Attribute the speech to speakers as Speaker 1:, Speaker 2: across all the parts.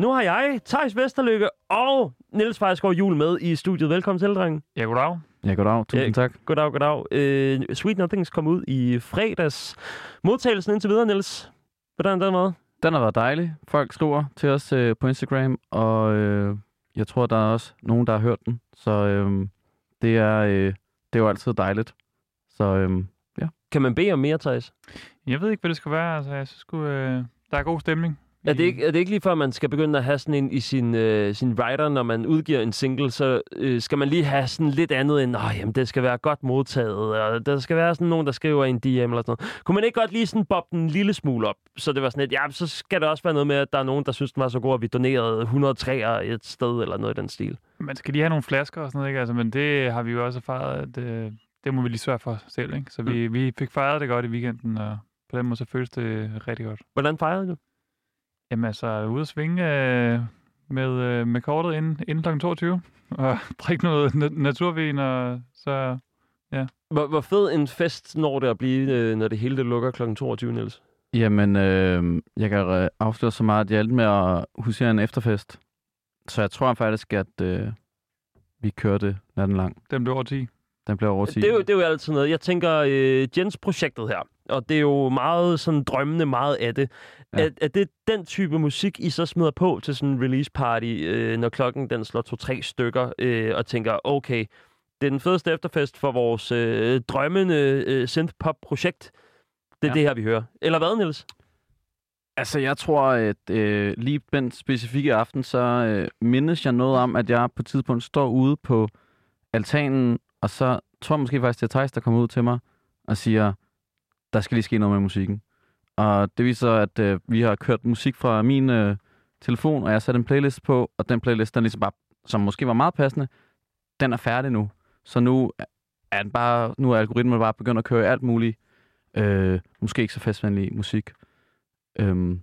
Speaker 1: Nu har jeg, Thijs Vesterlykke og Niels Fejsgaard Jul med i studiet. Velkommen til, drengen.
Speaker 2: Ja, goddag.
Speaker 3: Ja, goddag. Tusind
Speaker 1: Ja.
Speaker 3: tak.
Speaker 1: Goddag, goddag. Øh, Sweet Nothings kom ud i fredags. Modtagelsen indtil videre, Niels. Hvordan har den været?
Speaker 3: Den har været dejlig. Folk skriver til os øh, på Instagram, og øh, jeg tror, der er også nogen, der har hørt den. Så øh, det, er, øh, det er jo altid dejligt. Så øh,
Speaker 1: Kan man bede om mere, Thijs?
Speaker 2: Jeg ved ikke, hvad det skal være. Altså, jeg synes sgu, øh, der er god stemning.
Speaker 1: Er det, ikke, er det ikke lige før, man skal begynde at have sådan en i sin, øh, sin writer, når man udgiver en single, så øh, skal man lige have sådan lidt andet end, åh, jamen, det skal være godt modtaget, og der skal være sådan nogen, der skriver en DM eller sådan noget. Kunne man ikke godt lige sådan bobbe den en lille smule op, så det var sådan lidt, ja, så skal det også være noget med, at der er nogen, der synes, den var så god, at vi donerede 103 et sted, eller noget i den stil.
Speaker 2: Man skal lige have nogle flasker og sådan noget, ikke? Altså, men det har vi jo også erfaret, at øh, det må vi lige sørge for selv, ikke? Så vi, vi fik fejret det godt i weekenden, og på den måde så føles det rigtig godt.
Speaker 1: Hvordan fejrede du?
Speaker 2: Jamen altså, ude at svinge øh, med, øh, med kortet inden, inden kl. 22, og drikke noget na- naturvin, og så...
Speaker 1: Hvor, hvor fed en fest når det at blive, øh, når det hele det lukker kl. 22, Niels?
Speaker 3: jamen, øh, jeg kan øh, afsløre så meget, at jeg endte med at husere en efterfest. Så jeg tror faktisk, at øh, vi kørte natten lang.
Speaker 2: Den blev over 10.
Speaker 3: Den blev over 10.
Speaker 1: Det er, jo, det er jo altid noget. Jeg tænker, øh, Jens-projektet her, og det er jo meget sådan drømmende meget af det.
Speaker 3: Ja.
Speaker 1: Er, er det den type musik, I så smider på til sådan en release party, øh, når klokken den slår to-tre stykker, øh, og tænker, okay, det er den fedeste efterfest for vores øh, drømmende øh, synth-pop-projekt. Det er
Speaker 3: Ja.
Speaker 1: det her, vi hører. Eller hvad, Niels?
Speaker 3: Altså, jeg tror, at øh, lige den specifikke aften, så øh, mindes jeg noget om, at jeg på et tidspunkt står ude på altanen, og så tror jeg måske faktisk, det er Thijs, der kommer ud til mig og siger, der skal lige ske noget med musikken. Og det viser, at øh, vi har kørt musik fra min øh, telefon, og jeg har sat en playlist på, og den playlist, den ligesom bare, som måske var meget passende, den er færdig nu. Så nu er, den bare, nu er algoritmen bare begyndt at køre alt muligt, øh, måske ikke så festvenlig musik. Øhm,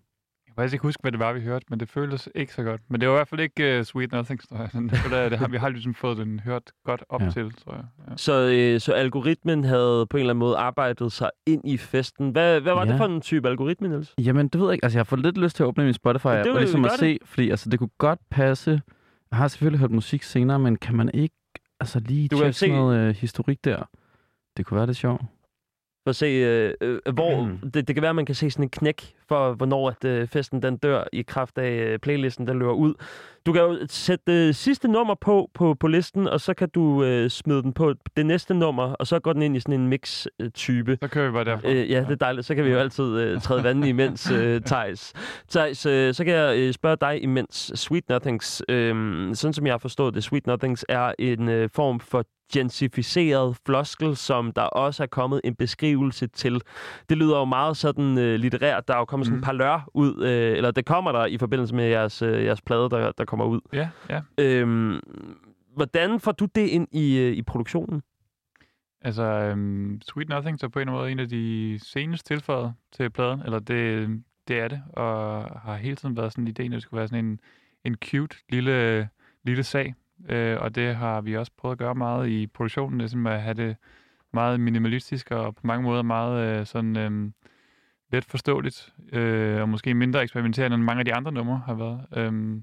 Speaker 2: faktisk ikke huske, hvad det var, vi hørte, men det føltes ikke så godt. Men det var i hvert fald ikke uh, Sweet Nothing, tror jeg. Den- Det, det har, vi har ligesom fået den hørt godt op
Speaker 3: Ja.
Speaker 2: ja. til, tror jeg. Ja.
Speaker 1: Så, øh, så algoritmen havde på en eller anden måde arbejdet sig ind i festen. Hvad, hvad var ja.
Speaker 3: Ja.
Speaker 1: det for en type algoritme, Niels?
Speaker 3: Jamen, det ved jeg ikke. Altså, jeg har fået lidt lyst til at åbne min Spotify
Speaker 1: det
Speaker 3: og ligesom at
Speaker 1: gøre
Speaker 3: se, fordi altså, det kunne godt passe. Jeg har selvfølgelig hørt musik senere, men kan man ikke altså, lige
Speaker 1: Du
Speaker 3: tjekke
Speaker 1: se-
Speaker 3: noget øh, historik der? Det kunne være lidt sjovt.
Speaker 1: For at se, øh, øh, hvor
Speaker 3: Mm.
Speaker 1: det, det kan være, at man kan se sådan en knæk for, hvornår at, øh, festen den dør i kraft af øh, playlisten, den løber ud. Du kan jo sætte øh, sidste nummer på, på på listen, og så kan du øh, smide den på det næste nummer, og så går den ind i sådan en mix-type.
Speaker 2: Så kører vi bare derfra.
Speaker 1: Øh, ja, det er dejligt. Så kan vi jo altid øh, træde vandet imens, øh, Thijs. Thijs, øh, så kan jeg øh, spørge dig imens. Sweet Nothings, øh, sådan som jeg har forstået det, Sweet Nothings er en øh, form for gensificeret floskel, som der også er kommet en beskrivelse til. Det lyder jo meget sådan øh, litterært. Der er jo kommet sådan
Speaker 2: Mhm.
Speaker 1: et par lør ud, øh, eller det kommer der i forbindelse med jeres, øh, jeres plade, der, der kommer ud.
Speaker 2: Ja, ja.
Speaker 1: Øh, hvordan får du det ind i, øh, i produktionen?
Speaker 2: Altså, øhm, Sweet Nothing er på en måde en af de seneste tilføjet til pladen, eller det, det er det, og har hele tiden været sådan ideen, at det skulle være sådan en, en cute lille, lille sag, øh, og det har vi også prøvet at gøre meget i produktionen, ligesom at have det meget minimalistisk og på mange måder meget øh, sådan øh, let forståeligt, øh, og måske mindre eksperimenterende end mange af de andre numre har været. Øh,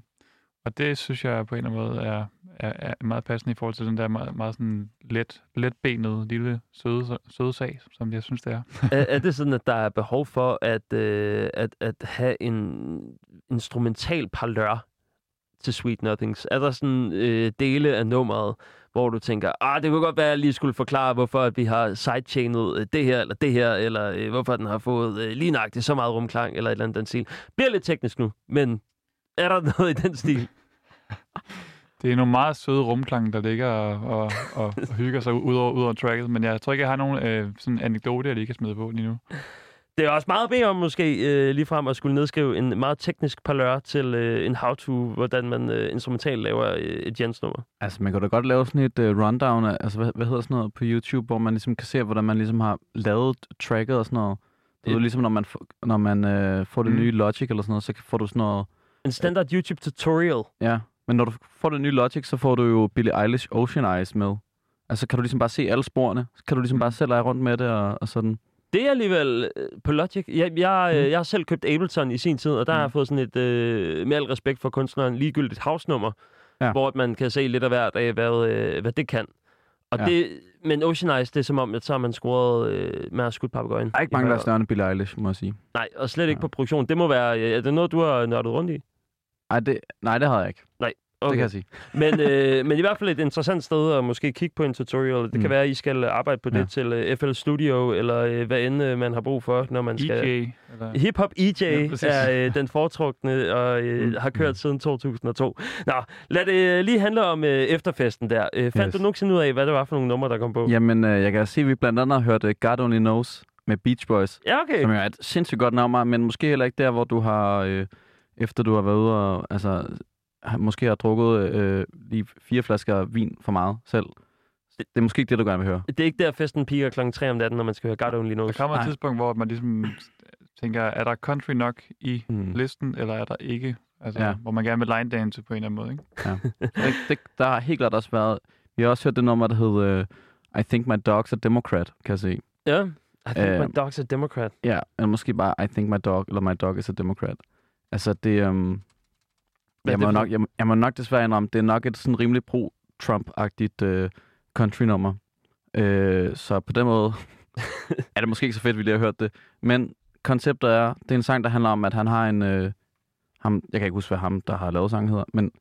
Speaker 2: og det synes jeg på en eller anden måde er, er, er meget passende i forhold til den der meget, meget sådan let, letbenede lille søde, søde sag, som jeg synes, det er.
Speaker 1: er, er det sådan, at der er behov for at, øh, at, at have en instrumental parlør til Sweet Nothings? Er der sådan øh, dele af nummeret, hvor du tænker, ah, det kunne godt være, at jeg lige skulle forklare, hvorfor at vi har sidechainet øh, det her eller det her, eller øh, hvorfor den har fået øh, lige nøjagtigt så meget rumklang, eller et eller andet den stil. Bliver lidt teknisk nu, men er der noget i den stil?
Speaker 2: Det er nogle meget søde rumklang, der ligger og, og, og, og hygger sig ud over, ud over tracket, men jeg tror ikke, jeg har nogen øh, sådan anekdote, jeg lige kan smide på lige nu.
Speaker 1: Det er også meget bede om måske øh, lige frem at skulle nedskrive en meget teknisk parlør til øh, en how-to, hvordan man øh, instrumentalt laver øh, et Jens-nummer.
Speaker 3: Altså, man kan da godt lave sådan et uh, rundown af, altså, hvad, hvad hedder sådan noget på YouTube, hvor man ligesom kan se, hvordan man ligesom har lavet tracket og sådan noget. Det er jo ligesom, når man, får, når man øh, får det
Speaker 2: Mm.
Speaker 3: nye Logic eller sådan noget, så får du sådan noget,
Speaker 1: En standard YouTube tutorial.
Speaker 3: ja. Men når du får det nye Logic, så får du jo Billie Eilish Ocean Eyes med. Altså, kan du ligesom bare se alle sporene. Så kan du ligesom bare selv lege rundt med det og, og sådan.
Speaker 1: Det er alligevel øh, på Logic. Jeg, jeg,
Speaker 3: Mm.
Speaker 1: mm. jeg har selv købt Ableton i sin tid, og der
Speaker 2: Mm.
Speaker 1: har jeg fået sådan et, øh, med al respekt for kunstneren, ligegyldigt house-nummer,
Speaker 3: Ja.
Speaker 1: hvor man kan se lidt af hvert af, hvad, øh, hvad det kan. Og
Speaker 3: Ja.
Speaker 1: det, men Ocean Eyes, det er som om, at så har man scoret øh, med at skudt papegøjen.
Speaker 3: Der er ikke mange, der er større end Billie Eilish, må jeg sige.
Speaker 1: Nej, og slet ikke
Speaker 3: Ja.
Speaker 1: på produktion. Det må være... øh, Er det noget, du har nørdet rundt i?
Speaker 3: Ej, det, nej, det havde jeg ikke. Okay. Det kan jeg sige.
Speaker 1: men, øh, men i hvert fald et interessant sted at måske kigge på en tutorial. Det
Speaker 3: Mm.
Speaker 1: kan være, at I skal arbejde på det
Speaker 3: Ja.
Speaker 1: til øh, FL Studio, eller øh, hvad end øh, man har brug for, når man skal...
Speaker 2: EJ. Eller...
Speaker 1: Hip-hop EJ
Speaker 2: Ja, præcis.
Speaker 1: er øh, den foretrukne og øh,
Speaker 3: Mm.
Speaker 1: har kørt siden 2002. Nå, lad det øh, lige handle om øh, efterfesten der. Øh, fandt
Speaker 3: Yes.
Speaker 1: du nogensinde ud af, hvad det var for nogle numre, der kom på?
Speaker 3: Jamen, øh, jeg kan se, at vi blandt andet har hørt uh, God Only Knows med Beach Boys,
Speaker 1: Ja, okay.
Speaker 3: som jo er et sindssygt godt nummer, men måske heller ikke der, hvor du har, øh, efter du har været ude og, altså, måske har drukket øh, lige fire flasker vin for meget selv. Det, det er måske ikke det, du gerne vil høre.
Speaker 1: Det er ikke der, festen piker klokken 3 om natten, når man skal høre God Only
Speaker 2: Der
Speaker 1: Knows.
Speaker 2: kommer et
Speaker 3: Nej.
Speaker 2: tidspunkt, hvor man ligesom tænker, er der country nok i
Speaker 3: Mm.
Speaker 2: listen, eller er der ikke? Altså,
Speaker 3: Ja.
Speaker 2: ja. hvor man gerne vil line dance på en eller anden måde, ikke?
Speaker 3: det, det, der har helt klart også været... Vi har også hørt det nummer, der hed uh, I Think My Dog's a Democrat, kan jeg se.
Speaker 1: Ja. I think
Speaker 3: Øh,
Speaker 1: my dog's a Democrat.
Speaker 3: Ja, eller måske bare I Think My Dog, eller My Dog is a Democrat. Altså, det... Um, jeg, må nok, jeg, må- jeg må nok desværre indrømme, det er nok et sådan rimelig pro-Trump-agtigt uh, country-nummer. Uh, så på den måde er det måske ikke så fedt, at vi lige har hørt det. Men konceptet er, det er en sang, der handler om, at han har en... Uh, ham, jeg kan ikke huske, hvad ham, der har lavet sangen hedder, men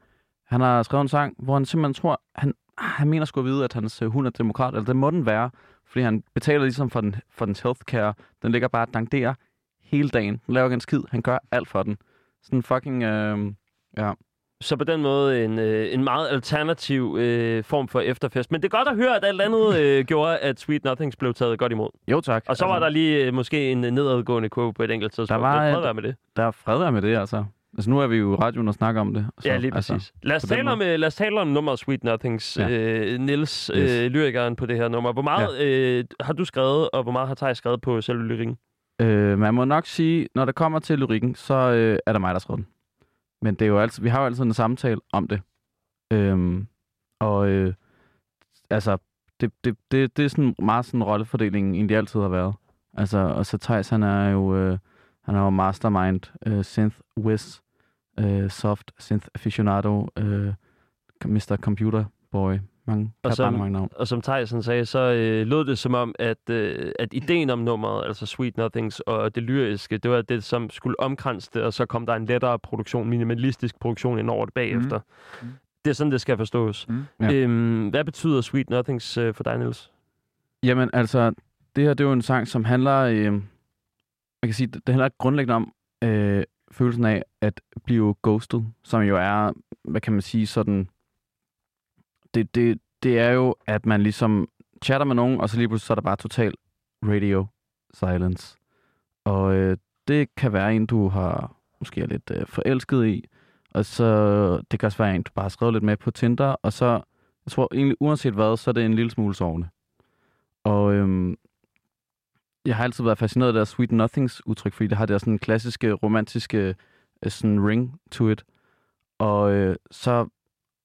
Speaker 3: han har skrevet en sang, hvor han simpelthen tror, han, han mener sgu at vide, at hans øh, hund er demokrat, eller det må den være, fordi han betaler ligesom for, den, for dens healthcare. Den ligger bare og danderer hele dagen. Han laver ikke en skid. Han gør alt for den. Sådan fucking... Øh, ja.
Speaker 1: Så på den måde en, øh, en meget alternativ øh, form for efterfest. Men det er godt at høre, at alt andet øh, gjorde, at Sweet Nothings blev taget godt imod.
Speaker 3: Jo tak.
Speaker 1: Og så var der lige øh, måske en nedadgående kurve på et enkelt tidspunkt.
Speaker 3: Der var,
Speaker 1: fred
Speaker 3: øh,
Speaker 1: være med det.
Speaker 3: Der er fred med det, altså. Altså nu er vi jo i radioen og snakker om det. Så,
Speaker 1: Ja, lige
Speaker 3: altså,
Speaker 1: præcis. lad, os tale om, øh, lad os tale om nummeret Sweet Nothings.
Speaker 3: Ja.
Speaker 1: Øh, Nils,
Speaker 3: Yes.
Speaker 1: øh, lyrikeren på det her nummer. Hvor meget øh, har du skrevet, og hvor meget har Thijs skrevet på selve lyrikken?
Speaker 3: Øh, man må nok sige, når det kommer til lyrikken, så øh, er det mig, der skriver den. Men det er jo altid, vi har jo altid en samtale om det. Øhm, og øh, altså, det, det, det, det er sådan meget sådan rollefordelingen egentlig altid har været. Altså, og så Thijs, han er jo, øh, han er jo mastermind, øh, synth whiz, øh, soft synth aficionado, øh, Mr. Computer Boy. Mange,
Speaker 1: Og
Speaker 3: og
Speaker 1: så-
Speaker 3: mange navn.
Speaker 1: Og som Thijsen sagde, så øh, lød det som om, at, øh, at ideen om nummeret, altså Sweet Nothings og det lyriske, det var det, som skulle omkranse det, og så kom der en lettere produktion, minimalistisk produktion ind over det bagefter.
Speaker 2: Mm.
Speaker 1: Det er sådan, det skal forstås.
Speaker 2: Mm.
Speaker 3: Ja.
Speaker 1: Øhm, hvad betyder Sweet Nothings øh, for dig, Niels?
Speaker 3: Jamen, altså, det her det er jo en sang, som handler, øh, man kan sige, det, det handler grundlæggende om øh, følelsen af at blive ghosted, som jo er, hvad kan man sige, sådan, det, det, det er jo, at man ligesom chatter med nogen, og så lige pludselig så er der bare total radio silence. Og øh, det kan være en, du har måske er lidt øh, forelsket i, og så det kan også være en, du bare har skrevet lidt med på Tinder, og så, jeg tror egentlig, uanset hvad, så er det en lille smule sovende. Og øhm, jeg har altid været fascineret af det der Sweet Nothings udtryk, fordi det har det der sådan klassiske, romantiske øh, sådan ring to it. Og øh, så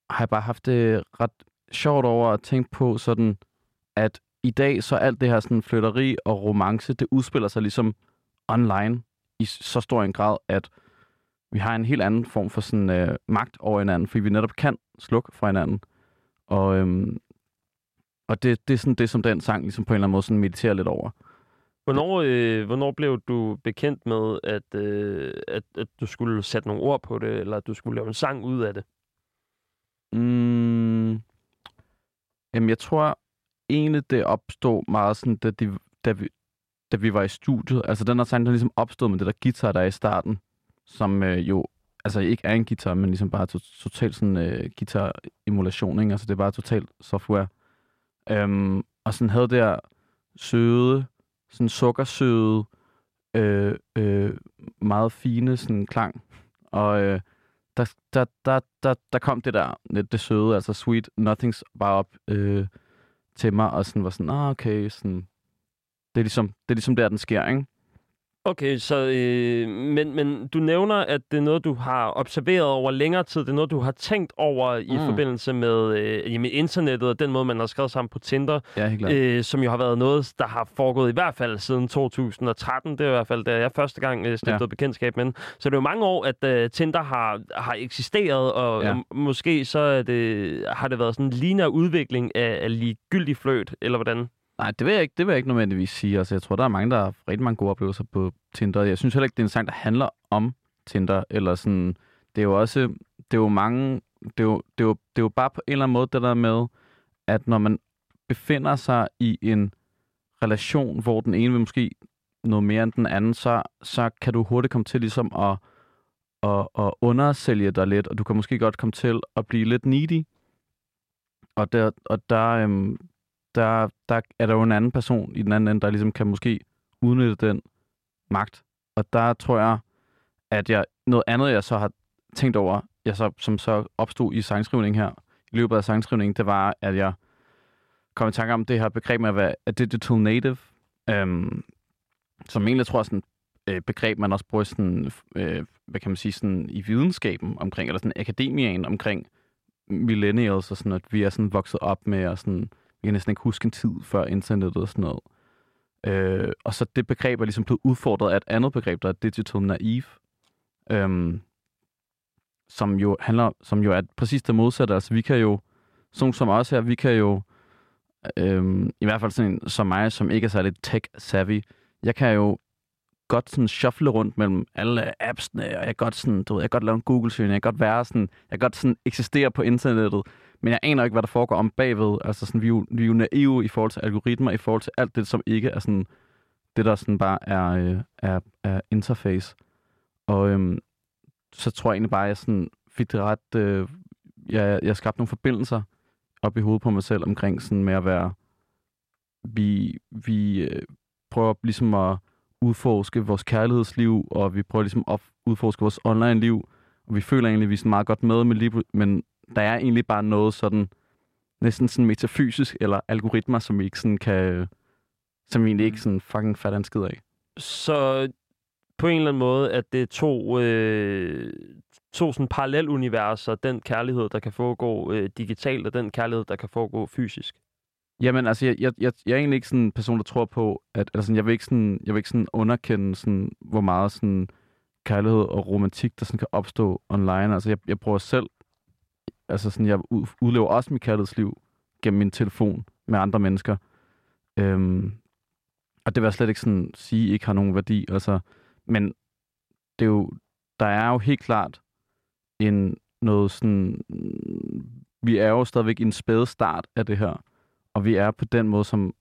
Speaker 3: har jeg bare haft det ret sjovt over at tænke på sådan, at i dag så alt det her sådan flytteri og romance, det udspiller sig ligesom online i så stor en grad, at vi har en helt anden form for sådan øh, magt over hinanden, fordi vi netop kan slukke fra hinanden. Og, øhm, og det, det er sådan det, som den sang ligesom på en eller anden måde sådan mediterer lidt over.
Speaker 1: Hvornår, øh, hvornår blev du bekendt med, at, øh, at, at du skulle sætte nogle ord på det, eller at du skulle lave en sang ud af det?
Speaker 3: Mm, jamen, jeg tror egentlig, det opstod meget sådan, da, de, da, vi, da vi var i studiet. Altså, den her sang, der ligesom opstod med det der guitar, der er i starten, som øh, jo altså ikke er en guitar, men ligesom bare to, totalt sådan øh, guitar-emulation, ikke? Altså, det er bare totalt software. Øhm, og sådan havde der søde, sådan sukkersøde, øh, øh, meget fine sådan klang. Og øh, der, der, der, der, der kom det der, lidt det søde, altså sweet nothings bare op øh, til mig, og sådan var sådan, ah, okay, sådan, det er, ligesom, det er ligesom der, den sker, ikke?
Speaker 1: Okay, så, øh, men, men du nævner, at det er noget, du har observeret over længere tid. Det er noget, du har tænkt over i
Speaker 3: Mm.
Speaker 1: forbindelse med, øh, jamen, internettet og den måde, man har skrevet sammen på Tinder,
Speaker 3: Ja,
Speaker 1: øh, som jo har været noget, der har foregået i hvert fald siden 2013. Det er i hvert fald, da jeg første gang øh, stiftede
Speaker 3: Ja.
Speaker 1: bekendtskab med den. Så det er jo mange år, at øh, Tinder har, har eksisteret, og
Speaker 3: ja.
Speaker 1: måske så er det, har det været sådan en lignende udvikling af, af ligegyldig fløjt, eller hvordan?
Speaker 3: Nej, det vil, jeg ikke, det vil jeg ikke nødvendigvis sige. Altså, jeg tror, der er mange, der har rigtig mange gode oplevelser på Tinder. Jeg synes heller ikke, det er en sang, der handler om Tinder. Eller sådan, det er jo også, det er jo mange, det er jo, det er jo, det er jo bare på en eller anden måde det der med, at når man befinder sig i en relation, hvor den ene vil måske noget mere end den anden, så, så kan du hurtigt komme til ligesom at, at, at undersælge dig lidt, og du kan måske godt komme til at blive lidt needy. Og der, og der, øhm, der, der er der jo en anden person i den anden ende, der ligesom kan måske udnytte den magt. Og der tror jeg, at jeg, noget andet, jeg så har tænkt over, jeg så, som så opstod i sangskrivning her, i løbet af sangskrivningen, det var, at jeg kom i tanke om det her begreb med at være a digital native, øhm, som egentlig tror jeg sådan øh, begreb, man også bruger sådan, øh, hvad kan man sige, sådan i videnskaben omkring, eller sådan akademien omkring millennials og sådan, at vi er sådan vokset op med og sådan, vi kan næsten ikke huske en tid før internettet og sådan noget. Øh, og så det begreb er ligesom blevet udfordret af et andet begreb, der er digital naive, øhm, som jo handler, som jo er præcis det modsatte. Altså vi kan jo, sådan som os her, vi kan jo, øhm, i hvert fald sådan en som mig, som ikke er særlig tech-savvy, jeg kan jo godt sådan shuffle rundt mellem alle appsene, og jeg kan godt sådan, du ved, jeg kan godt lave en Google-søgning, jeg kan godt være sådan, jeg kan godt sådan eksistere på internettet, men jeg aner ikke, hvad der foregår om bagved. Altså sådan, vi er jo, vi er jo naive i forhold til algoritmer, i forhold til alt det, som ikke er sådan, det der sådan bare er, øh, er, er interface. Og øhm, så tror jeg egentlig bare, at jeg sådan fik det ret, øh, jeg, jeg skabte nogle forbindelser op i hovedet på mig selv omkring sådan med at være, vi, vi øh, prøver ligesom at udforske vores kærlighedsliv, og vi prøver ligesom at udforske vores online-liv, og vi føler egentlig, at vi er sådan meget godt med med lige, men der er egentlig bare noget sådan, næsten sådan metafysisk, eller algoritmer, som vi ikke sådan kan, som vi egentlig ikke sådan fucking fatter en skid af.
Speaker 1: Så på en eller anden måde, at det er to, øh, to sådan paralleluniverser, den kærlighed, der kan foregå øh, digitalt, og den kærlighed, der kan foregå fysisk.
Speaker 3: Jamen, altså, jeg, jeg, jeg, jeg er egentlig ikke sådan en person, der tror på, at altså, jeg vil ikke sådan, jeg vil ikke sådan underkende, sådan, hvor meget sådan, kærlighed og romantik, der sådan kan opstå online. Altså, jeg, jeg prøver selv, altså sådan, jeg udlever også mit kærlighedsliv gennem min telefon med andre mennesker. Øhm, og det vil jeg slet ikke sådan sige, ikke har nogen værdi. Altså, men det er jo, der er jo helt klart en noget sådan, vi er jo stadigvæk i en spæde start af det her. Og vi er på den måde som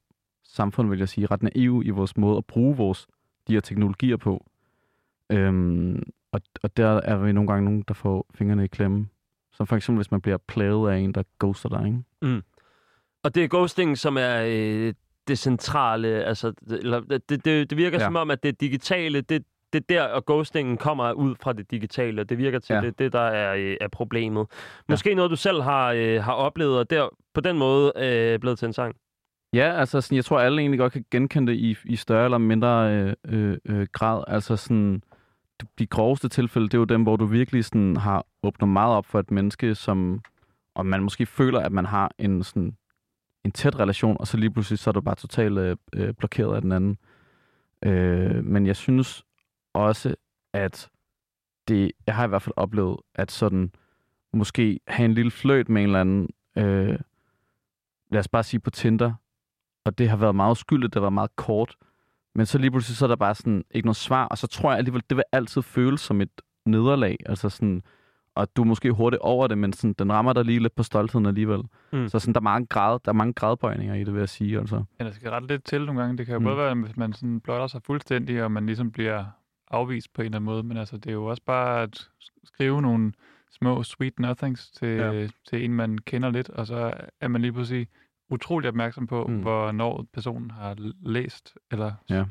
Speaker 3: samfund, vil jeg sige, ret naive i vores måde at bruge vores, de her teknologier på. Øhm, og, og der er vi nogle gange nogen, der får fingrene i klemme. Som for eksempel, hvis man bliver plaget af en, der ghoster dig, ikke?
Speaker 1: Og det er ghosting, som er øh, det centrale. Altså, det, eller, det, det, det virker
Speaker 3: Ja.
Speaker 1: ja. som om, at det digitale, det, det er der, og ghostingen kommer ud fra det digitale. og Det virker til,
Speaker 3: Ja.
Speaker 1: ja. det, det der er, øh, er problemet. Måske noget, du selv har, øh, har oplevet, og der på den måde øh, blevet til en sang.
Speaker 3: Ja, altså sådan, jeg tror, alle egentlig godt kan genkende det i, i større eller mindre øh, øh, øh, grad. Altså sådan, de- de groveste tilfælde, det er jo dem, hvor du virkelig sådan har åbnet meget op for et menneske, som, og man måske føler, at man har en sådan en tæt relation, og så lige pludselig, så er du bare totalt øh, øh blokeret af den anden. Øh, men jeg synes også, at det, jeg har i hvert fald oplevet, at sådan, måske have en lille fløjt med en eller anden, øh, lad os bare sige på Tinder, og det har været meget skyldigt, det var meget kort, men så lige pludselig, så er der bare sådan ikke noget svar, og så tror jeg alligevel, det vil altid føles som et nederlag, altså sådan, og du er måske hurtigt over det, men sådan, den rammer dig lige lidt på stoltheden alligevel.
Speaker 1: Mm.
Speaker 3: Så sådan, der er mange grad, der er mange gradbøjninger i det, vil jeg sige, altså.
Speaker 2: Ja, der skal ret lidt til nogle gange. Det kan jo
Speaker 3: Mm.
Speaker 2: både være, hvis man sådan blotter sig fuldstændig, og man ligesom bliver afvist på en eller anden måde, men altså, det er jo også bare at skrive nogle små sweet nothings til,
Speaker 3: ja.
Speaker 2: til en, man kender lidt, og så er man lige pludselig utrolig opmærksom på,
Speaker 3: Mm.
Speaker 2: mm. hvornår personen har læst, eller,
Speaker 3: Ja.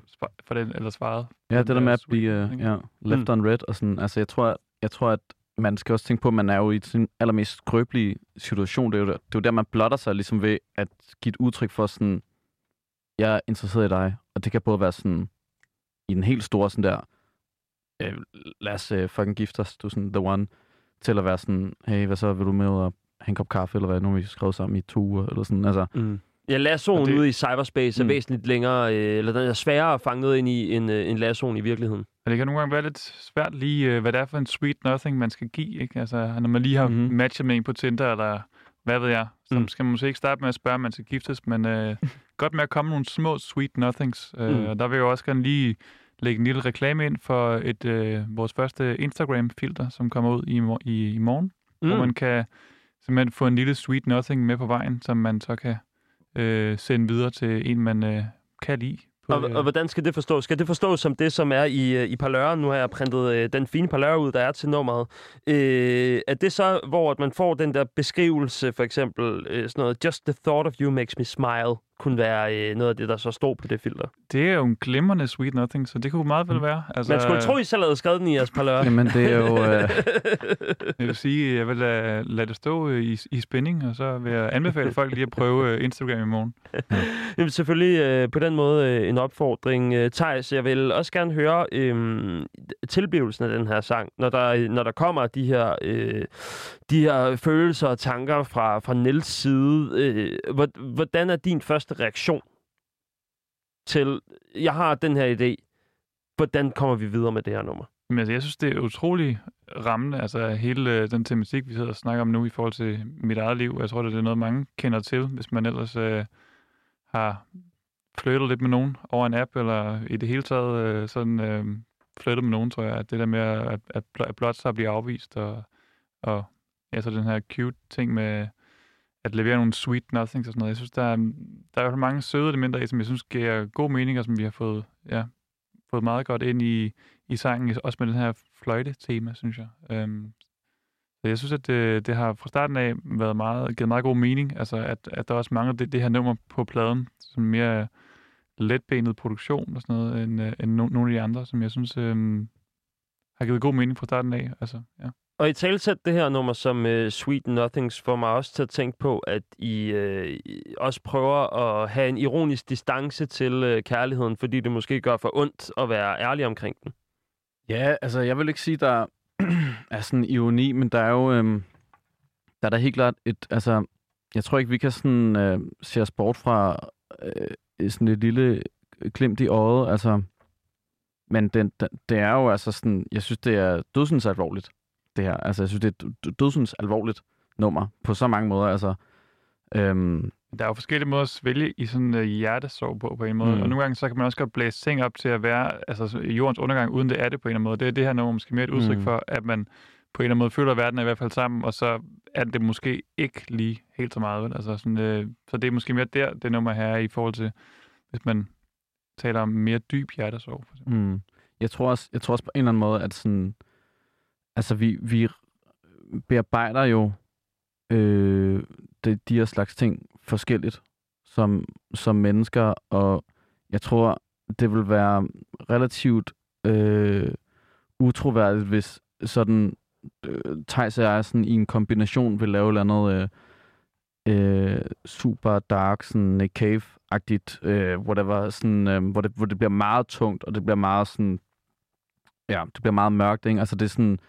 Speaker 2: for den, eller svaret.
Speaker 3: Ja, det der med at blive uh, ja, left on red og sådan, altså jeg tror, jeg tror, at man skal også tænke på, at man er jo i sin allermest skrøbelige situation. Det er, jo der, det er jo der, man blotter sig ligesom ved at give et udtryk for sådan, jeg er interesseret i dig. Og det kan både være sådan i den helt store sådan der, øh, lad os øh, fucking gifte os, du er sådan the one, til at være sådan, hey, hvad så, vil du med og have en kop kaffe, eller hvad, nu har vi skrevet sammen i to uger, eller sådan, altså.
Speaker 1: Mm. Ja, lassoen det... ude i cyberspace er
Speaker 3: Mm.
Speaker 1: væsentligt længere, øh, eller den er sværere at fange noget ind i, end, øh, end lassoen i virkeligheden.
Speaker 2: Og det kan nogle gange være lidt svært lige, øh, hvad det er for en sweet nothing, man skal give. Ikke? Altså, når man lige har
Speaker 3: Mhm.
Speaker 2: mm-hmm. matchet med en på Tinder, eller hvad ved jeg, så
Speaker 1: Mm.
Speaker 2: skal man måske ikke starte med at spørge, om man skal giftes, men øh, godt med at komme nogle små sweet nothings. Øh,
Speaker 1: Mm.
Speaker 2: og der vil jeg jo også gerne lige lægge en lille reklame ind for et øh, vores første Instagram-filter, som kommer ud i, i, i morgen, mm. hvor man kan simpelthen få en lille sweet nothing med på vejen, som man så kan øh, sende videre til en, man øh, kan lide. På,
Speaker 1: Og, og hvordan skal det forstås? Skal det forstås som det, som er i, øh, i parløren? Nu har jeg printet øh, den fine parlør ud, der er til nummeret. Øh, er det så, hvor at man får den der beskrivelse, for eksempel øh, sådan noget, just the thought of you makes me smile, kunne være øh, noget af det, der så stod på det filter.
Speaker 2: Det er jo en glimrende sweet nothing, så det kunne meget vel være. Altså,
Speaker 1: Man skulle tro, I selv havde skrevet den i jeres parlør.
Speaker 3: Jamen, det er jo... Øh,
Speaker 2: Jeg vil sige, jeg vil lade, lade det stå øh, i, i spænding, og så vil jeg anbefale folk lige at prøve øh, Instagram i morgen.
Speaker 1: Jamen, selvfølgelig øh, på den måde øh, en opfordring. Øh, Thijs, jeg vil også gerne høre øh, tilblivelsen af den her sang, når der, når der kommer de her, øh, de her følelser og tanker fra, fra Niels side. Øh, hvor- hvordan er din første reaktion til, jeg har den her idé, hvordan kommer vi videre med det her nummer?
Speaker 2: Men altså, jeg synes, det er utrolig rammende, altså hele øh, den tematik, vi sidder og snakker om nu i forhold til mit eget liv. Jeg tror, det er noget, mange kender til, hvis man ellers øh, har flyttet lidt med nogen over en app, eller i det hele taget øh, sådan øh, flyttet med nogen, tror jeg. At det der med at, at, at blot så blive afvist, og, og ja, så den her cute ting med at levere nogle sweet nothings og sådan noget. Jeg synes, der er, der er mange søde elementer i, som jeg synes giver god mening, og som vi har fået, ja, fået meget godt ind i, i sangen, også med den her fløjte-tema, synes jeg. Øhm, så jeg synes, at det, det har fra starten af været meget, givet meget god mening, altså at, at der også mangler det, det her nummer på pladen, som mere letbenet produktion og sådan noget, end, øh, end no, nogle af de andre, som jeg synes øhm, har givet god mening fra starten af. Altså, ja.
Speaker 1: Og i talsæt det her nummer som uh, Sweet Nothings får mig også til at tænke på, at I uh, også prøver at have en ironisk distance til uh, kærligheden, fordi det måske gør for ondt at være ærlig omkring den.
Speaker 3: Ja, altså jeg vil ikke sige, der er sådan ironi, men der er jo øhm, der er der helt klart et, altså jeg tror ikke, vi kan sådan øh, se os bort fra øh, sådan et lille glimt i øjet, altså men den, den, det er jo altså sådan, jeg synes, det er dødsens alvorligt, det her. Altså jeg synes, det er dødsens alvorligt nummer på så mange måder, altså øhm,
Speaker 2: Der er jo forskellige måder at svælge i sådan uh, hjertesorg på, på en måde.
Speaker 3: Mm.
Speaker 2: Og nogle gange, så kan man også godt blæse ting op til at være altså, så jordens undergang, uden det er det på en eller anden måde. Det er det her nummer måske mere et udtryk
Speaker 3: Mm.
Speaker 2: for, at man på en eller anden måde føler, at verden er i hvert fald sammen, og så er det måske ikke lige helt så meget. Vel? Altså sådan, øh, så det er måske mere der, det nummer her er i forhold til, hvis man taler om mere dyb hjertesorg. For eksempel.
Speaker 3: Mm. Jeg tror også, jeg tror også på en eller anden måde, at sådan, altså vi, vi bearbejder jo øh, de, de her slags ting forskelligt som, som mennesker, og jeg tror, det vil være relativt øh, utroværdigt, hvis sådan øh, Thijs og jeg sådan i en kombination vil lave et andet øh, øh, super dark, sådan Nick Cave-agtigt, øh, whatever, sådan, øh, hvor, det, hvor det bliver meget tungt, og det bliver meget sådan, ja, det bliver meget mørkt, ikke? Altså det er sådan,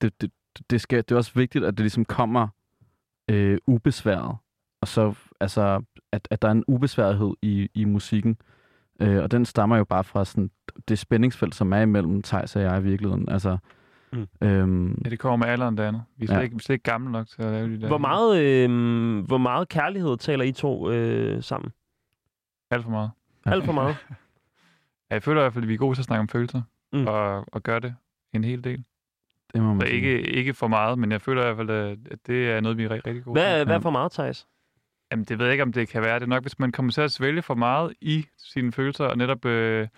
Speaker 3: det, det, det, skal, det er også vigtigt, at det ligesom kommer øh, ubesværet, og så, altså, at, at der er en ubesværethed i, i musikken, øh, og den stammer jo bare fra sådan, det spændingsfelt, som er imellem Thijs og jeg i virkeligheden, altså,
Speaker 1: Mm.
Speaker 3: øhm,
Speaker 2: Ja, det kommer med alderen det andet. Vi er slet,
Speaker 3: Ja.
Speaker 2: ikke, vi er slet ikke gamle nok til at lave de der.
Speaker 1: Hvor meget, øh, hvor meget kærlighed taler I to øh, sammen?
Speaker 2: Alt for meget.
Speaker 1: Alt for meget.
Speaker 2: Ja, jeg føler i hvert fald, at vi er gode til at snakke om følelser,
Speaker 1: mm.
Speaker 2: og, og gøre det en hel del.
Speaker 3: Det må man
Speaker 2: Så
Speaker 3: sige.
Speaker 2: ikke, ikke for meget, men jeg føler i hvert fald, at det er noget, vi er rigtig, rigtig gode til.
Speaker 1: Hvad, hvad
Speaker 3: Ja.
Speaker 1: for meget, Thijs?
Speaker 2: Jamen, det ved jeg ikke, om det kan være. Det er nok, hvis man kommer til at svælge for meget i sine følelser, og netop øh,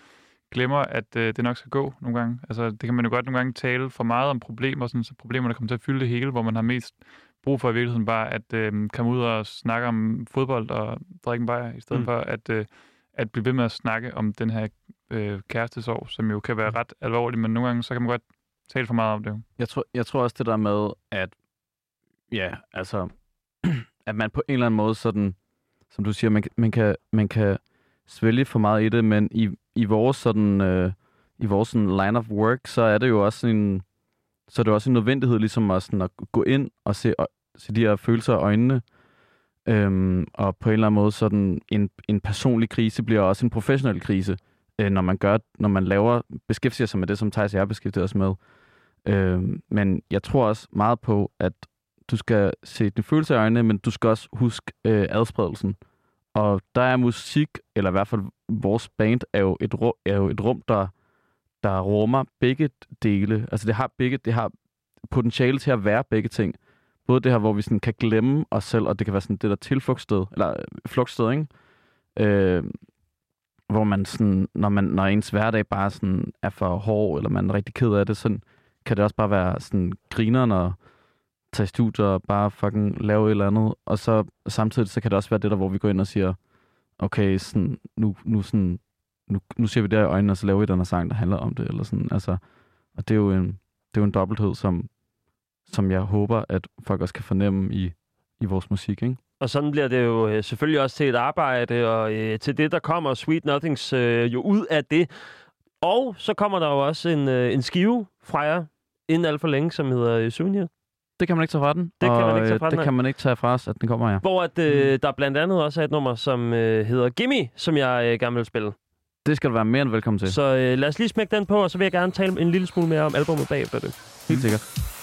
Speaker 2: glemmer, at øh, det nok skal gå nogle gange. Altså, det kan man jo godt nogle gange tale for meget om problemer, sådan, så problemerne kommer til at fylde det hele, hvor man har mest brug for i virkeligheden bare at øh, komme ud og snakke om fodbold og drikke en bajer, i stedet
Speaker 1: Mm.
Speaker 2: mm. for at, øh, at blive ved med at snakke om den her øh, kærestesorg, som jo kan være ret alvorlig, men nogle gange så kan man godt talt for meget om det.
Speaker 3: Jeg tror, jeg tror også det der med, at ja, altså, at man på en eller anden måde sådan, som du siger, man, man, kan, man kan svælge for meget i det, men i, i vores sådan øh,
Speaker 4: i vores sådan, line of work, så er det jo også en, så er det også en nødvendighed ligesom at, sådan, at gå ind og se, og, se de her følelser i øjnene. Øhm, og på en eller anden måde, sådan en, en personlig krise bliver også en professionel krise, øh, når man gør, når man laver, beskæftiger sig med det, som Thijs og jeg beskæftiger os med. Øh, men jeg tror også meget på, at du skal se dine følelser i øjnene, men du skal også huske øh, adspredelsen. Og der er musik, eller i hvert fald vores band, er jo et, rum, er jo et rum, der, der rummer begge dele. Altså det har begge, det har potentiale til at være begge ting. Både det her, hvor vi sådan kan glemme os selv, og det kan være sådan det der tilflugtssted, eller øh, flugtsted, ikke? Øh, hvor man sådan, når, man, når ens hverdag bare sådan er for hård, eller man er rigtig ked af det, sådan, kan det også bare være sådan grineren og tage i studier og bare fucking lave et eller andet. Og så samtidig så kan det også være det der, hvor vi går ind og siger, okay, sådan, nu, nu, sådan, nu, nu ser vi der i øjnene, og så laver vi den her sang, der handler om det. Eller sådan. Altså, og det er jo en, det er jo en dobbelthed, som, som jeg håber, at folk også kan fornemme i, i vores musik. Ikke?
Speaker 1: Og sådan bliver det jo øh, selvfølgelig også til et arbejde, og øh, til det, der kommer Sweet Nothings øh, jo ud af det. Og så kommer der jo også en, øh, en skive fra jer, inden alt for længe, som hedder øh, Souvenir.
Speaker 4: Det kan man ikke tage fra den.
Speaker 1: Det kan man ikke tage
Speaker 4: øh,
Speaker 1: fra den,
Speaker 4: Det kan man ikke tage fra os, at den kommer her.
Speaker 1: Hvor at, øh, der blandt andet også er et nummer, som øh, hedder Gimme, som jeg øh, gerne vil spille.
Speaker 4: Det skal du være mere end velkommen til.
Speaker 1: Så øh, lad os lige smække den på, og så vil jeg gerne tale en lille smule mere om albumet bagefter det.
Speaker 4: Helt sikkert.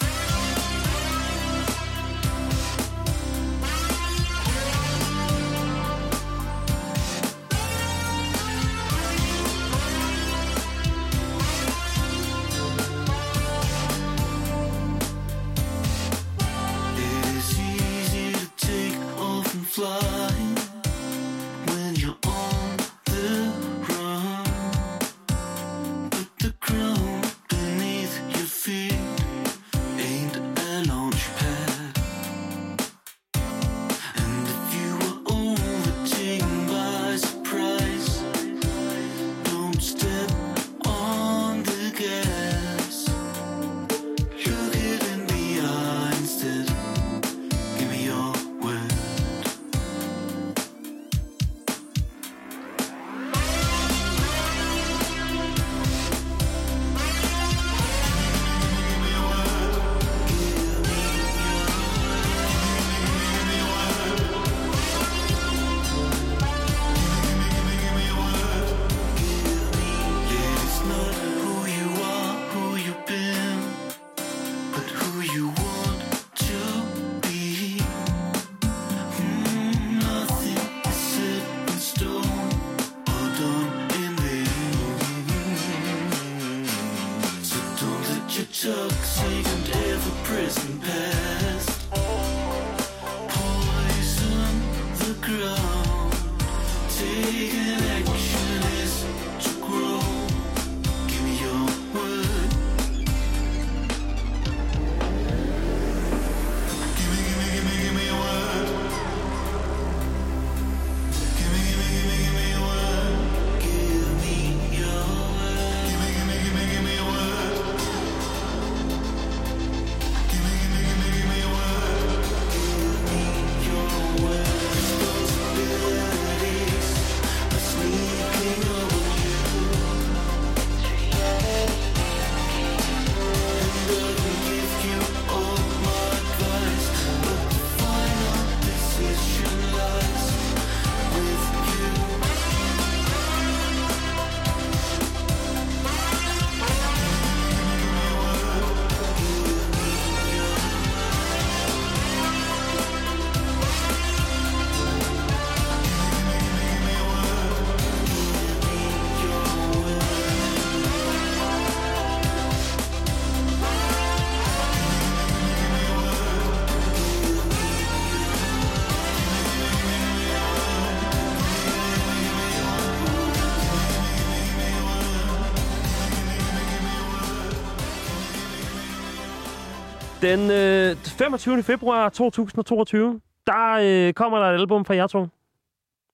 Speaker 1: Den øh, 25. februar 2022, der øh, kommer der et album fra jer to.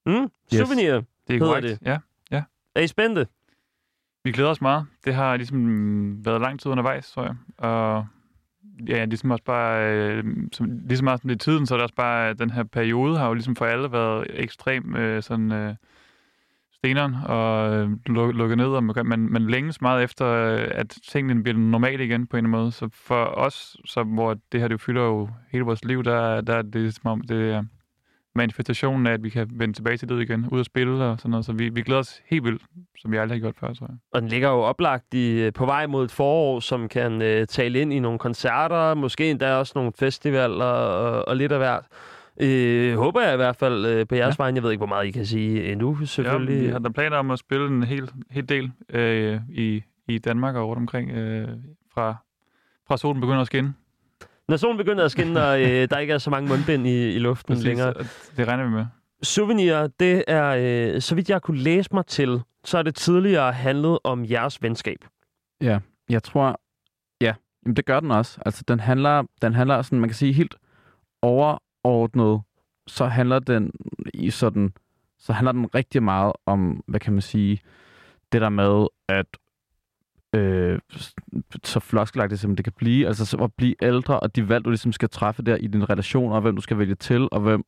Speaker 1: Mm? Yes. Souvenir.
Speaker 2: Det er
Speaker 1: Hedder det?
Speaker 2: Ja.
Speaker 1: Er I spændte?
Speaker 2: Vi glæder os meget. Det har ligesom været lang tid undervejs, tror jeg. Og ja, ligesom også bare, øh, som, ligesom det er tiden, så er det også bare, at den her periode har jo ligesom for alle været ekstrem øh, sådan, øh, steneren og øh, luk- lukke ned, og man, man, længes meget efter, øh, at tingene bliver normale igen på en eller anden måde. Så for os, så, hvor det her det fylder jo hele vores liv, der, der er det som om, det er manifestationen af, at vi kan vende tilbage til det igen, ud og spille og sådan noget. Så vi, vi glæder os helt vildt, som vi aldrig har gjort før, tror jeg.
Speaker 1: Og den ligger jo oplagt i, øh, på vej mod et forår, som kan øh, tale ind i nogle koncerter, måske endda også nogle festivaler og, og lidt af hvert. Øh, håber jeg i hvert fald øh, på jeres ja. vegne. Jeg ved ikke, hvor meget I kan sige endnu, selvfølgelig.
Speaker 2: Ja, vi har da planer om at spille en hel, hel del øh, i, i Danmark og rundt omkring, øh, fra, fra solen begynder at skinne.
Speaker 1: Når solen begynder at skinne, og øh, der ikke er så mange mundbind i, i luften
Speaker 2: Præcis,
Speaker 1: længere.
Speaker 2: Det regner vi med.
Speaker 1: Souvenir, det er, øh, så vidt jeg kunne læse mig til, så er det tidligere handlet om jeres venskab.
Speaker 3: Ja, jeg tror, ja, jamen det gør den også. Altså, den handler, den handler sådan, man kan sige helt overordnet, så handler den i sådan, så handler den rigtig meget om, hvad kan man sige, det der med, at øh, så floskelagtigt som det kan blive, altså så at blive ældre, og de valg, du ligesom skal træffe der i din relation, og hvem du skal vælge til, og hvem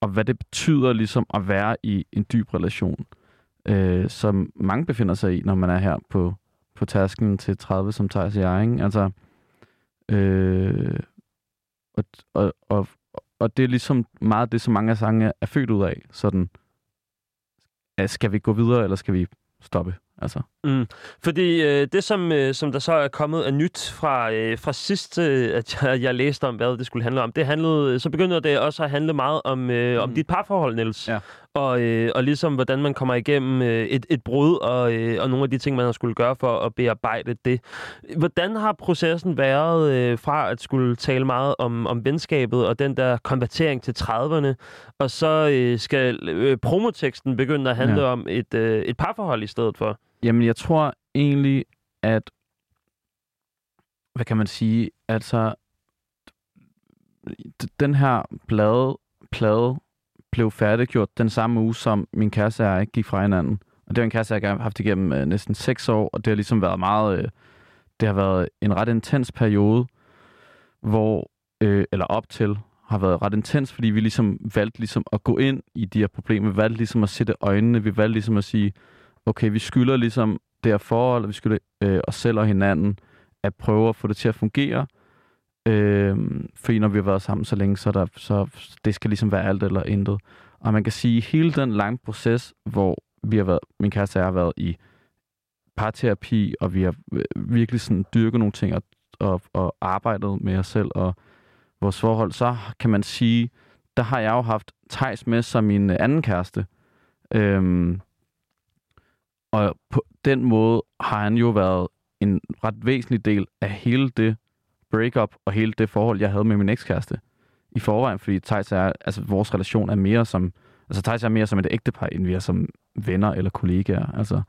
Speaker 3: og hvad det betyder ligesom at være i en dyb relation, øh, som mange befinder sig i, når man er her på, på tasken til 30, som tager sig jeg, ikke? Altså, øh, og, og, og, og det er ligesom meget det, som mange af sangene er født ud af. Sådan, skal vi gå videre, eller skal vi stoppe? Altså,
Speaker 1: Mm. Fordi øh, det, som, øh, som der så er kommet af nyt fra, øh, fra sidst, øh, at jeg, jeg læste om, hvad det skulle handle om, det handlede, så begynder det også at handle meget om, øh, om
Speaker 3: Mm.
Speaker 1: dit parforhold, Niels.
Speaker 3: Ja.
Speaker 1: Og, øh, og ligesom, hvordan man kommer igennem øh, et, et brud, og, øh, og nogle af de ting, man har skulle gøre for at bearbejde det. Hvordan har processen været øh, fra at skulle tale meget om, om venskabet og den der konvertering til 30'erne, og så øh, skal øh, promoteksten begynde at handle
Speaker 3: Ja.
Speaker 1: om et, øh, et parforhold i stedet for?
Speaker 3: Jamen, jeg tror egentlig, at... Hvad kan man sige? Altså... Den her plade, plade blev færdiggjort den samme uge, som min kæreste og jeg gik fra hinanden. Og det er en kæreste, jeg har haft igennem øh, næsten seks år, og det har ligesom været meget... Øh, det har været en ret intens periode, hvor... Øh, eller op til har været ret intens, fordi vi ligesom valgte ligesom at gå ind i de her problemer. Vi valgte ligesom at sætte øjnene. Vi valgte ligesom at sige, okay, vi skylder ligesom det her forhold, vi skylder øh, os selv og hinanden at prøve at få det til at fungere. Øh, fordi når vi har været sammen så længe, så, der, så det skal ligesom være alt eller intet. Og man kan sige, hele den lange proces, hvor vi har været, min kæreste og jeg har været i parterapi, og vi har øh, virkelig sådan dyrket nogle ting og, og, og arbejdet med os selv og vores forhold, så kan man sige, der har jeg jo haft Tejs med som min øh, anden kæreste. Øhm, og på den måde har han jo været en ret væsentlig del af hele det breakup og hele det forhold, jeg havde med min ekskæreste i forvejen, fordi Thijs er, altså vores relation er mere som, altså Thijs er mere som et ægtepar, end vi er som venner eller kollegaer. Altså,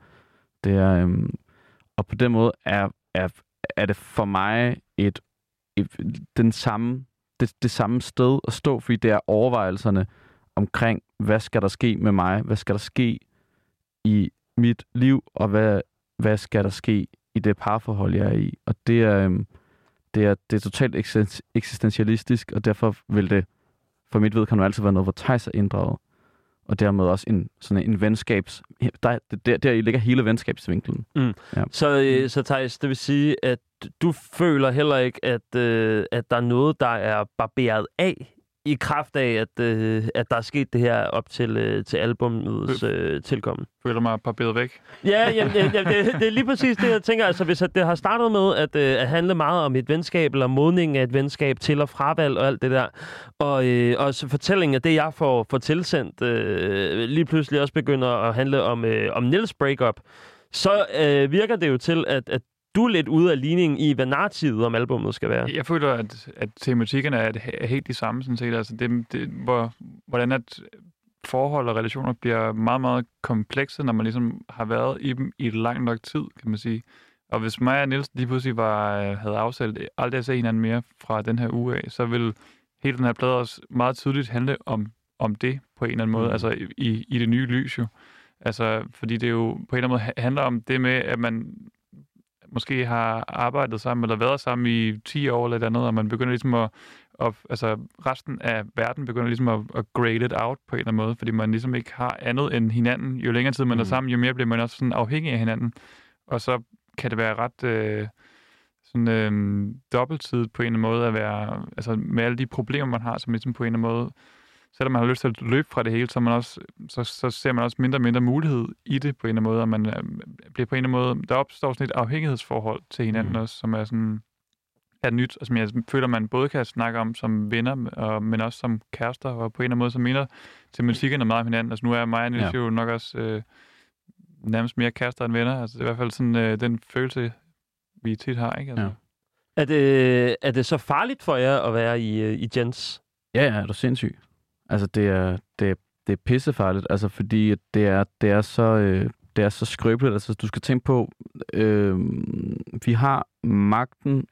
Speaker 3: det er, øhm, og på den måde er, er, er det for mig et, et den samme, det, det samme sted at stå, fordi det er overvejelserne omkring, hvad skal der ske med mig, hvad skal der ske i mit liv, og hvad, hvad skal der ske i det parforhold, jeg er i. Og det er, øhm, det er, det er totalt eksisten- eksistentialistisk, og derfor vil det for mit vedkommende altid være noget, hvor Thijs er inddraget. Og dermed også en, sådan en venskabs... Der, der, der ligger hele venskabsvinkelen.
Speaker 1: Så, øh, så Thijs, det vil sige, at du føler heller ikke, at, øh, at der er noget, der er barberet af i kraft af, at, øh, at der er sket det her op til, øh, til albumets øh, tilkommen.
Speaker 2: Føler mig barberet væk.
Speaker 1: Ja, jamen, jamen, jamen, det, det er lige præcis det, jeg tænker. Altså, hvis at det har startet med at, øh, at handle meget om et venskab, eller modningen af et venskab til og fravalg og alt det der, og, øh, og så fortællingen af det, jeg får, får tilsendt, øh, lige pludselig også begynder at handle om, øh, om Nils breakup, så øh, virker det jo til, at, at du er lidt ude af ligningen i, hvad narrativet om albummet skal være.
Speaker 2: Jeg føler, at, at tematikkerne er, er helt de samme, sådan set. Altså det, det, hvor, hvordan at forhold og relationer bliver meget, meget komplekse, når man ligesom har været i dem i lang nok tid, kan man sige. Og hvis mig og Niels lige pludselig var, havde aftalt aldrig at se hinanden mere fra den her uge af, så vil hele den her plade også meget tydeligt handle om, om det på en eller anden måde,
Speaker 3: Mm.
Speaker 2: altså i, i det nye lys jo. Altså, fordi det jo på en eller anden måde ha- handler om det med, at man måske har arbejdet sammen, eller været sammen i 10 år eller et andet, og man begynder ligesom at, og altså, resten af verden begynder ligesom at, at grade it out på en eller anden måde, fordi man ligesom ikke har andet end hinanden. Jo længere tid man mm. er
Speaker 3: Mm.
Speaker 2: sammen, jo mere bliver man også sådan afhængig af hinanden. Og så kan det være ret øh, sådan, øh, dobbeltsidigt på en eller anden måde at være, altså med alle de problemer, man har, som ligesom på en eller anden måde, selvom man har lyst til at løbe fra det hele, så, man også, så, så ser man også mindre og mindre mulighed i det på en eller anden måde, og man øh, bliver på en eller anden måde, der opstår sådan et afhængighedsforhold til hinanden
Speaker 3: Mm.
Speaker 2: også, som er sådan, er nyt, og som jeg føler, man både kan snakke om som venner, og, men også som kærester, og på en eller anden måde, som minder til musikken er meget om hinanden. Altså nu er mig og Niels
Speaker 3: Ja.
Speaker 2: jo nok også øh, nærmest mere kærester end venner. Altså det er i hvert fald sådan øh, den følelse, vi tit har, ikke? Altså,
Speaker 3: Ja.
Speaker 1: Er det, er det så farligt for jer at være i, øh, i Jens?
Speaker 3: Ja, ja, er du sindssyg. Altså, det er, det er, det er pissefarligt, altså, fordi det er, det er så... Øh, det er så skrøbeligt. Altså, du skal tænke på, øh, vi har magten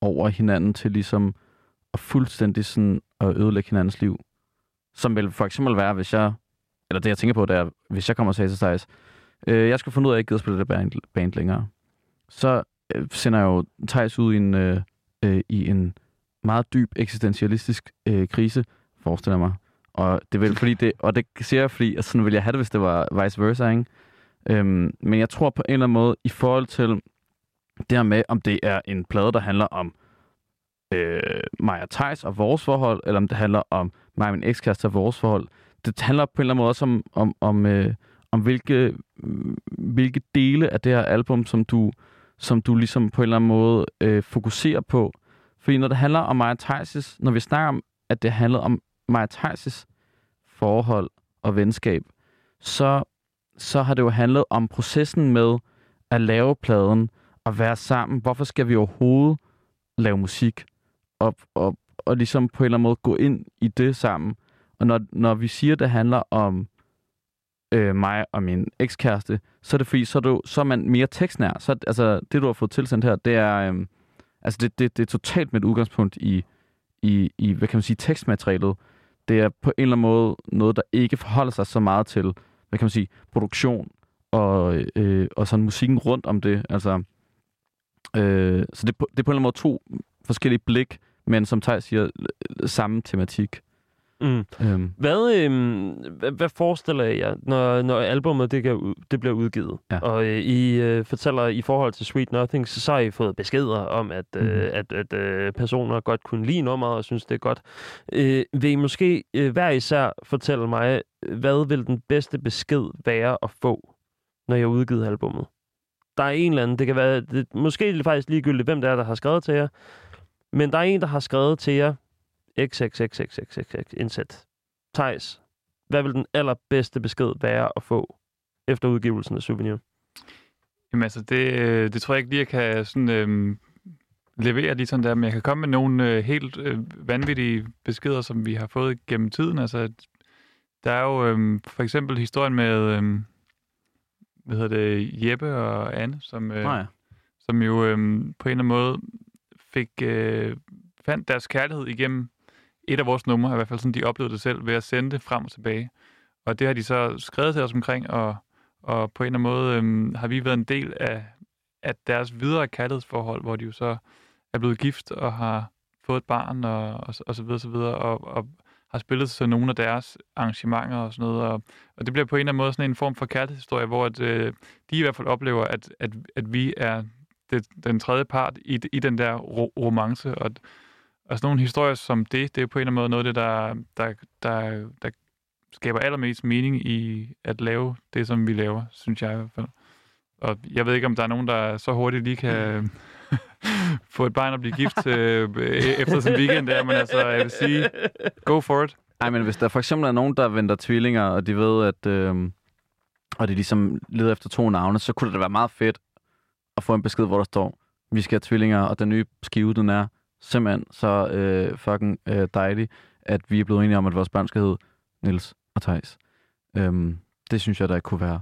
Speaker 3: over hinanden til ligesom at fuldstændig sådan at ødelægge hinandens liv. Som vil for eksempel være, hvis jeg, eller det jeg tænker på, det er, hvis jeg kommer og siger til Thijs, øh, jeg skal finde ud af, at jeg ikke gider spille det band, band længere. Så øh, sender jeg jo Thijs ud i en, øh, øh, i en meget dyb eksistentialistisk øh, krise, forestiller mig. Og det vil, fordi det, og det siger jeg, fordi altså, sådan ville jeg have det, hvis det var vice versa, ikke? Øhm, men jeg tror på en eller anden måde, i forhold til det her med, om det er en plade, der handler om øh, mig og Thijs og vores forhold, eller om det handler om mig og min ekskæreste og vores forhold. Det handler på en eller anden måde også om, om, om, øh, om hvilke, mm, hvilke dele af det her album, som du, som du ligesom på en eller anden måde øh, fokuserer på. Fordi når det handler om mig og Thijs', når vi snakker om, at det handler om Maja og forhold og venskab, så, så har det jo handlet om processen med at lave pladen og være sammen. Hvorfor skal vi overhovedet lave musik? Og, og, og ligesom på en eller anden måde gå ind i det sammen. Og når, når vi siger, at det handler om øh, mig og min ekskæreste, så er det fordi, så er, du, så er man mere tekstnær. Så, altså, det, du har fået tilsendt her, det er, øh, altså, det, det, det er totalt med et udgangspunkt i, i, i, hvad kan man sige, tekstmaterialet. Det er på en eller anden måde noget, der ikke forholder sig så meget til, hvad kan man sige, produktion og, øh, og sådan musikken rundt om det. Altså, øh, så det, det er på en eller anden måde to forskellige blik, men som Thijs siger, samme tematik.
Speaker 1: Mm.
Speaker 3: Øhm,
Speaker 1: Hvad, øhm, hvad, hvad forestiller I jer, når, når albumet det, kan, det bliver udgivet?
Speaker 3: Ja.
Speaker 1: Og øh, I øh, fortæller i forhold til Sweet Nothing, så, så har I fået beskeder om, at, øh,
Speaker 3: Mhm.
Speaker 1: at, at øh, personer godt kunne lide nummeret og synes, det er godt. Øh, vil I måske øh, hver især fortælle mig, hvad vil den bedste besked være at få, når jeg har udgivet albumet? Der er en eller anden, det kan være, det, måske er det faktisk ligegyldigt, hvem det er, der har skrevet til jer, men der er en, der har skrevet til jer, XXXXXX indsæt. Thijs, hvad vil den allerbedste besked være at få efter udgivelsen af Souvenir?
Speaker 2: Jamen altså, det, øh, det tror jeg ikke lige, jeg kan sådan, øhm, levere lige sådan der, men jeg kan komme med nogle øh, helt øh, vanvittige beskeder, som vi har fået gennem tiden. Altså, der er jo øhm, for eksempel historien med, øhm, hvad hedder det, Jeppe og Anne, som, øh,
Speaker 3: Nå ja.
Speaker 2: som jo øhm, på en eller anden måde fik, øh, fandt deres kærlighed igennem et af vores numre, i hvert fald sådan, de oplevede det selv, ved at sende det frem og tilbage. Og det har de så skrevet til os omkring, og, og på en eller anden måde øhm, har vi været en del af, af deres videre kærlighedsforhold, hvor de jo så er blevet gift og har fået et barn og, og, og så videre, så videre, og, og har spillet til nogle af deres arrangementer og sådan noget. Og, og det bliver på en eller anden måde sådan en form for kærlighedshistorie, hvor at, øh, de i hvert fald oplever, at, at, at vi er det, den tredje part i, i den der ro- romance. Og, og sådan nogle historier som det, det er på en eller anden måde noget af det, der, der, der, der skaber allermest mening i at lave det, som vi laver, synes jeg i hvert fald. Og jeg ved ikke, om der er nogen, der så hurtigt lige kan få et barn og blive gift øh, e-, efter sådan en weekend der, men altså, jeg vil sige, go for it.
Speaker 3: Ej, men hvis der for eksempel er nogen, der venter tvillinger, og de ved, at øh, og de ligesom leder efter to navne, så kunne det da være meget fedt at få en besked, hvor der står, vi skal have tvillinger, og den nye skive, den er simpelthen så øh, fucking øh, dejlig, at vi er blevet enige om, at vores børn skal hedde Nils og Thijs. Øhm, det synes jeg, der kunne være,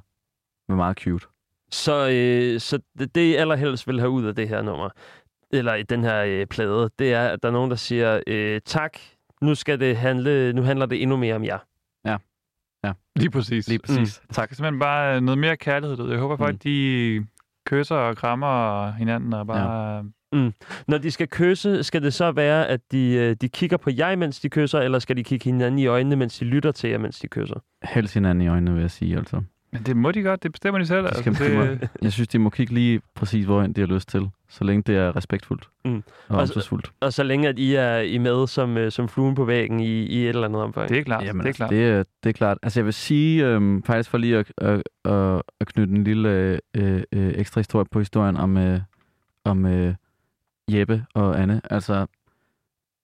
Speaker 3: være meget cute.
Speaker 1: Så, øh, så det, det, I allerhelst vil have ud af det her nummer, eller i den her øh, plade, det er, at der er nogen, der siger, øh, tak, nu, skal det handle, nu handler det endnu mere om jer.
Speaker 2: Lige præcis.
Speaker 3: Lige præcis. Mm.
Speaker 2: Tak. Der skal simpelthen bare øh, noget mere kærlighed. ud. Jeg håber folk,
Speaker 3: Mm.
Speaker 2: de kysser og krammer hinanden og bare ja.
Speaker 1: Når de skal kysse, skal det så være, at de, øh, de kigger på jer, mens de kysser, eller skal de kigge hinanden i øjnene, mens de lytter til jer, mens de kysser?
Speaker 3: Helst hinanden i øjnene, vil jeg sige, altså.
Speaker 2: Men det må de godt, det bestemmer de selv.
Speaker 3: De skal,
Speaker 2: altså,
Speaker 3: de må,
Speaker 2: det,
Speaker 3: jeg synes, de må kigge lige præcis, hvorhen de har lyst til, så længe det er respektfuldt
Speaker 1: Mm.
Speaker 3: og
Speaker 1: Og så-
Speaker 3: omsorgsfuldt.
Speaker 1: Og så længe, at I er I med som, øh, som fluen på væggen i, i et eller andet omfang.
Speaker 2: det er klart.
Speaker 3: Jamen,
Speaker 2: det er
Speaker 3: altså,
Speaker 2: klart.
Speaker 3: det, er, det er klart. Altså, jeg vil sige, øhm, faktisk for lige at, at, at, at knytte en lille øh, øh, ekstra historie på historien om, øh, om øh, Jeppe og Anne. Altså,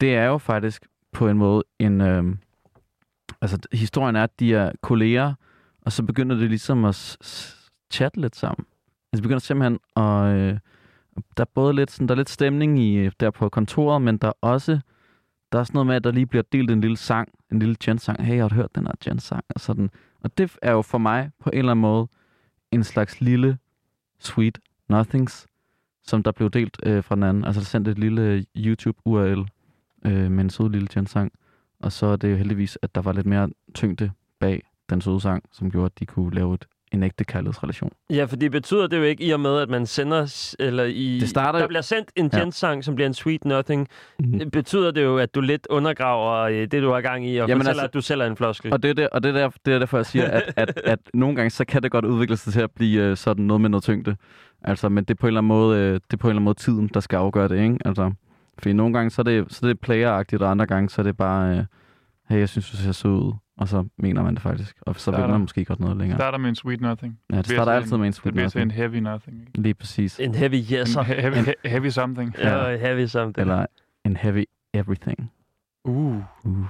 Speaker 3: det er jo faktisk på en måde en... Øhm, altså, historien er, at de er kolleger, og så begynder det ligesom at s- s- chatte lidt sammen. Altså, de begynder simpelthen at... Øh, der er både lidt, sådan, der er lidt stemning i, øh, der på kontoret, men der er også der er sådan noget med, at der lige bliver delt en lille sang, en lille Jen-sang. Hey, jeg har hørt den her Jen-sang. Og, sådan. og det er jo for mig på en eller anden måde en slags lille sweet nothings, som der blev delt øh, fra den anden. Altså der sendte et lille øh, YouTube-URL øh, med en sød lille tjensang. Og så er det jo heldigvis, at der var lidt mere tyngde bag den søde sang, som gjorde, at de kunne lave et, en ægte kærlighedsrelation.
Speaker 1: Ja, for det betyder det jo ikke i og med, at man sender, eller i,
Speaker 3: Det starter
Speaker 1: der bliver sendt en
Speaker 3: Ja.
Speaker 1: Jens-sang, som bliver en sweet nothing.
Speaker 3: Mm.
Speaker 1: Det betyder det jo, at du lidt undergraver øh, det, du har gang i, og
Speaker 3: Jamen
Speaker 1: fortæller,
Speaker 3: altså-
Speaker 1: at du selv er en floskel.
Speaker 3: Og det er, der, og det, er der, det er derfor, jeg siger, at, at, at nogle gange, så kan det godt udvikle sig til at blive øh, sådan noget med noget tyngde. Altså, men det er på en eller anden måde, det er på en eller anden måde tiden, der skal afgøre det, ikke? Altså, fordi nogle gange, så er det, så er det playeragtigt, og andre gange, så er det bare, hey, jeg synes, du ser sød ud. Og så mener man det faktisk. Og så vil
Speaker 2: Starter.
Speaker 3: man måske godt noget længere.
Speaker 2: starter med en sweet nothing.
Speaker 3: Ja, det starter altid
Speaker 2: en-
Speaker 3: med en
Speaker 2: Det
Speaker 3: sweet
Speaker 2: bliver til en
Speaker 3: nothing.
Speaker 2: heavy nothing. Ikke?
Speaker 3: Lige præcis.
Speaker 1: En heavy yes'er.
Speaker 2: En he- heavy, he- heavy something.
Speaker 1: Ja, heavy something.
Speaker 3: Eller en heavy everything.
Speaker 2: Uh.
Speaker 3: Uh.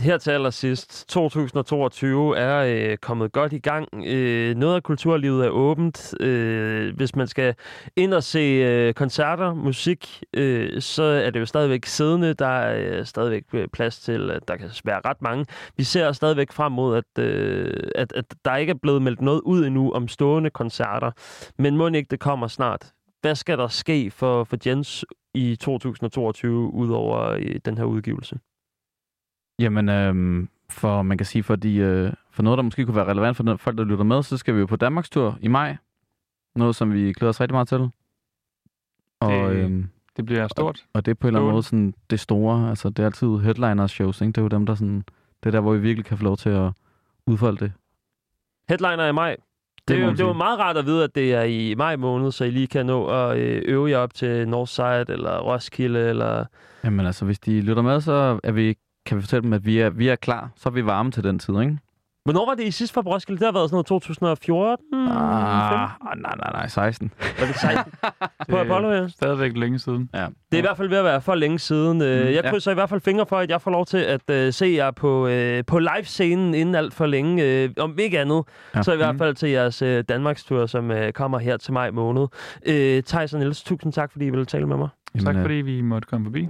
Speaker 1: Her til allersidst, 2022 er øh, kommet godt i gang. Øh, noget af kulturlivet er åbent. Øh, hvis man skal ind og se øh, koncerter, musik, øh, så er det jo stadigvæk siddende. Der er øh, stadigvæk øh, plads til, at der kan være ret mange. Vi ser stadigvæk frem mod, at, øh, at, at der ikke er blevet meldt noget ud endnu om stående koncerter. Men må ikke det kommer snart. Hvad skal der ske for, for Jens i 2022, udover øh, den her udgivelse?
Speaker 3: Jamen, øhm, for man kan sige, for, de, øh, for noget, der måske kunne være relevant for den, folk, der lytter med, så skal vi jo på Danmarks tur i maj. Noget, som vi glæder os rigtig meget til. Og,
Speaker 2: Det-
Speaker 3: øhm,
Speaker 2: Det bliver stort.
Speaker 3: og det er på en eller anden måde sådan, det store. Altså, det er altid headliners shows, ikke? Det er jo dem, der sådan... Det er der, hvor vi virkelig kan få lov til at udfolde det.
Speaker 1: Headliner i maj. Det,
Speaker 3: må
Speaker 1: er, jo- det er
Speaker 3: sige.
Speaker 1: meget rart at vide, at det er i maj måned, så I lige kan nå at øh, øve jer op til Northside eller Roskilde. Eller...
Speaker 3: Jamen altså, hvis de lytter med, så er vi, kan vi fortælle dem, at vi er, vi er klar. Så er vi varme til den tid, ikke?
Speaker 1: Hvornår var det I sidst fra Roskilde? Det har været sådan noget 2014?
Speaker 3: Ah,
Speaker 1: 15?
Speaker 3: nej, nej, nej, 16.
Speaker 1: Var det 16? På Apollo, ja.
Speaker 2: Stadigvæk længe siden.
Speaker 3: Ja.
Speaker 1: Det er i hvert fald ved at være for længe siden. Øh,
Speaker 3: Mm,
Speaker 1: Jeg
Speaker 3: ja.
Speaker 1: krydser i hvert fald fingre for, at jeg får lov til at øh, se jer på, øh, på live-scenen inden alt for længe. Øh, om ikke andet,
Speaker 3: Ja.
Speaker 1: så i hvert
Speaker 2: Mm.
Speaker 1: fald til jeres øh, Danmarkstur, som øh, kommer her til maj måned. Øh, Thijs og Niels, tusind tak, fordi I ville tale med mig.
Speaker 2: Tak
Speaker 3: øh,
Speaker 2: fordi vi måtte komme forbi.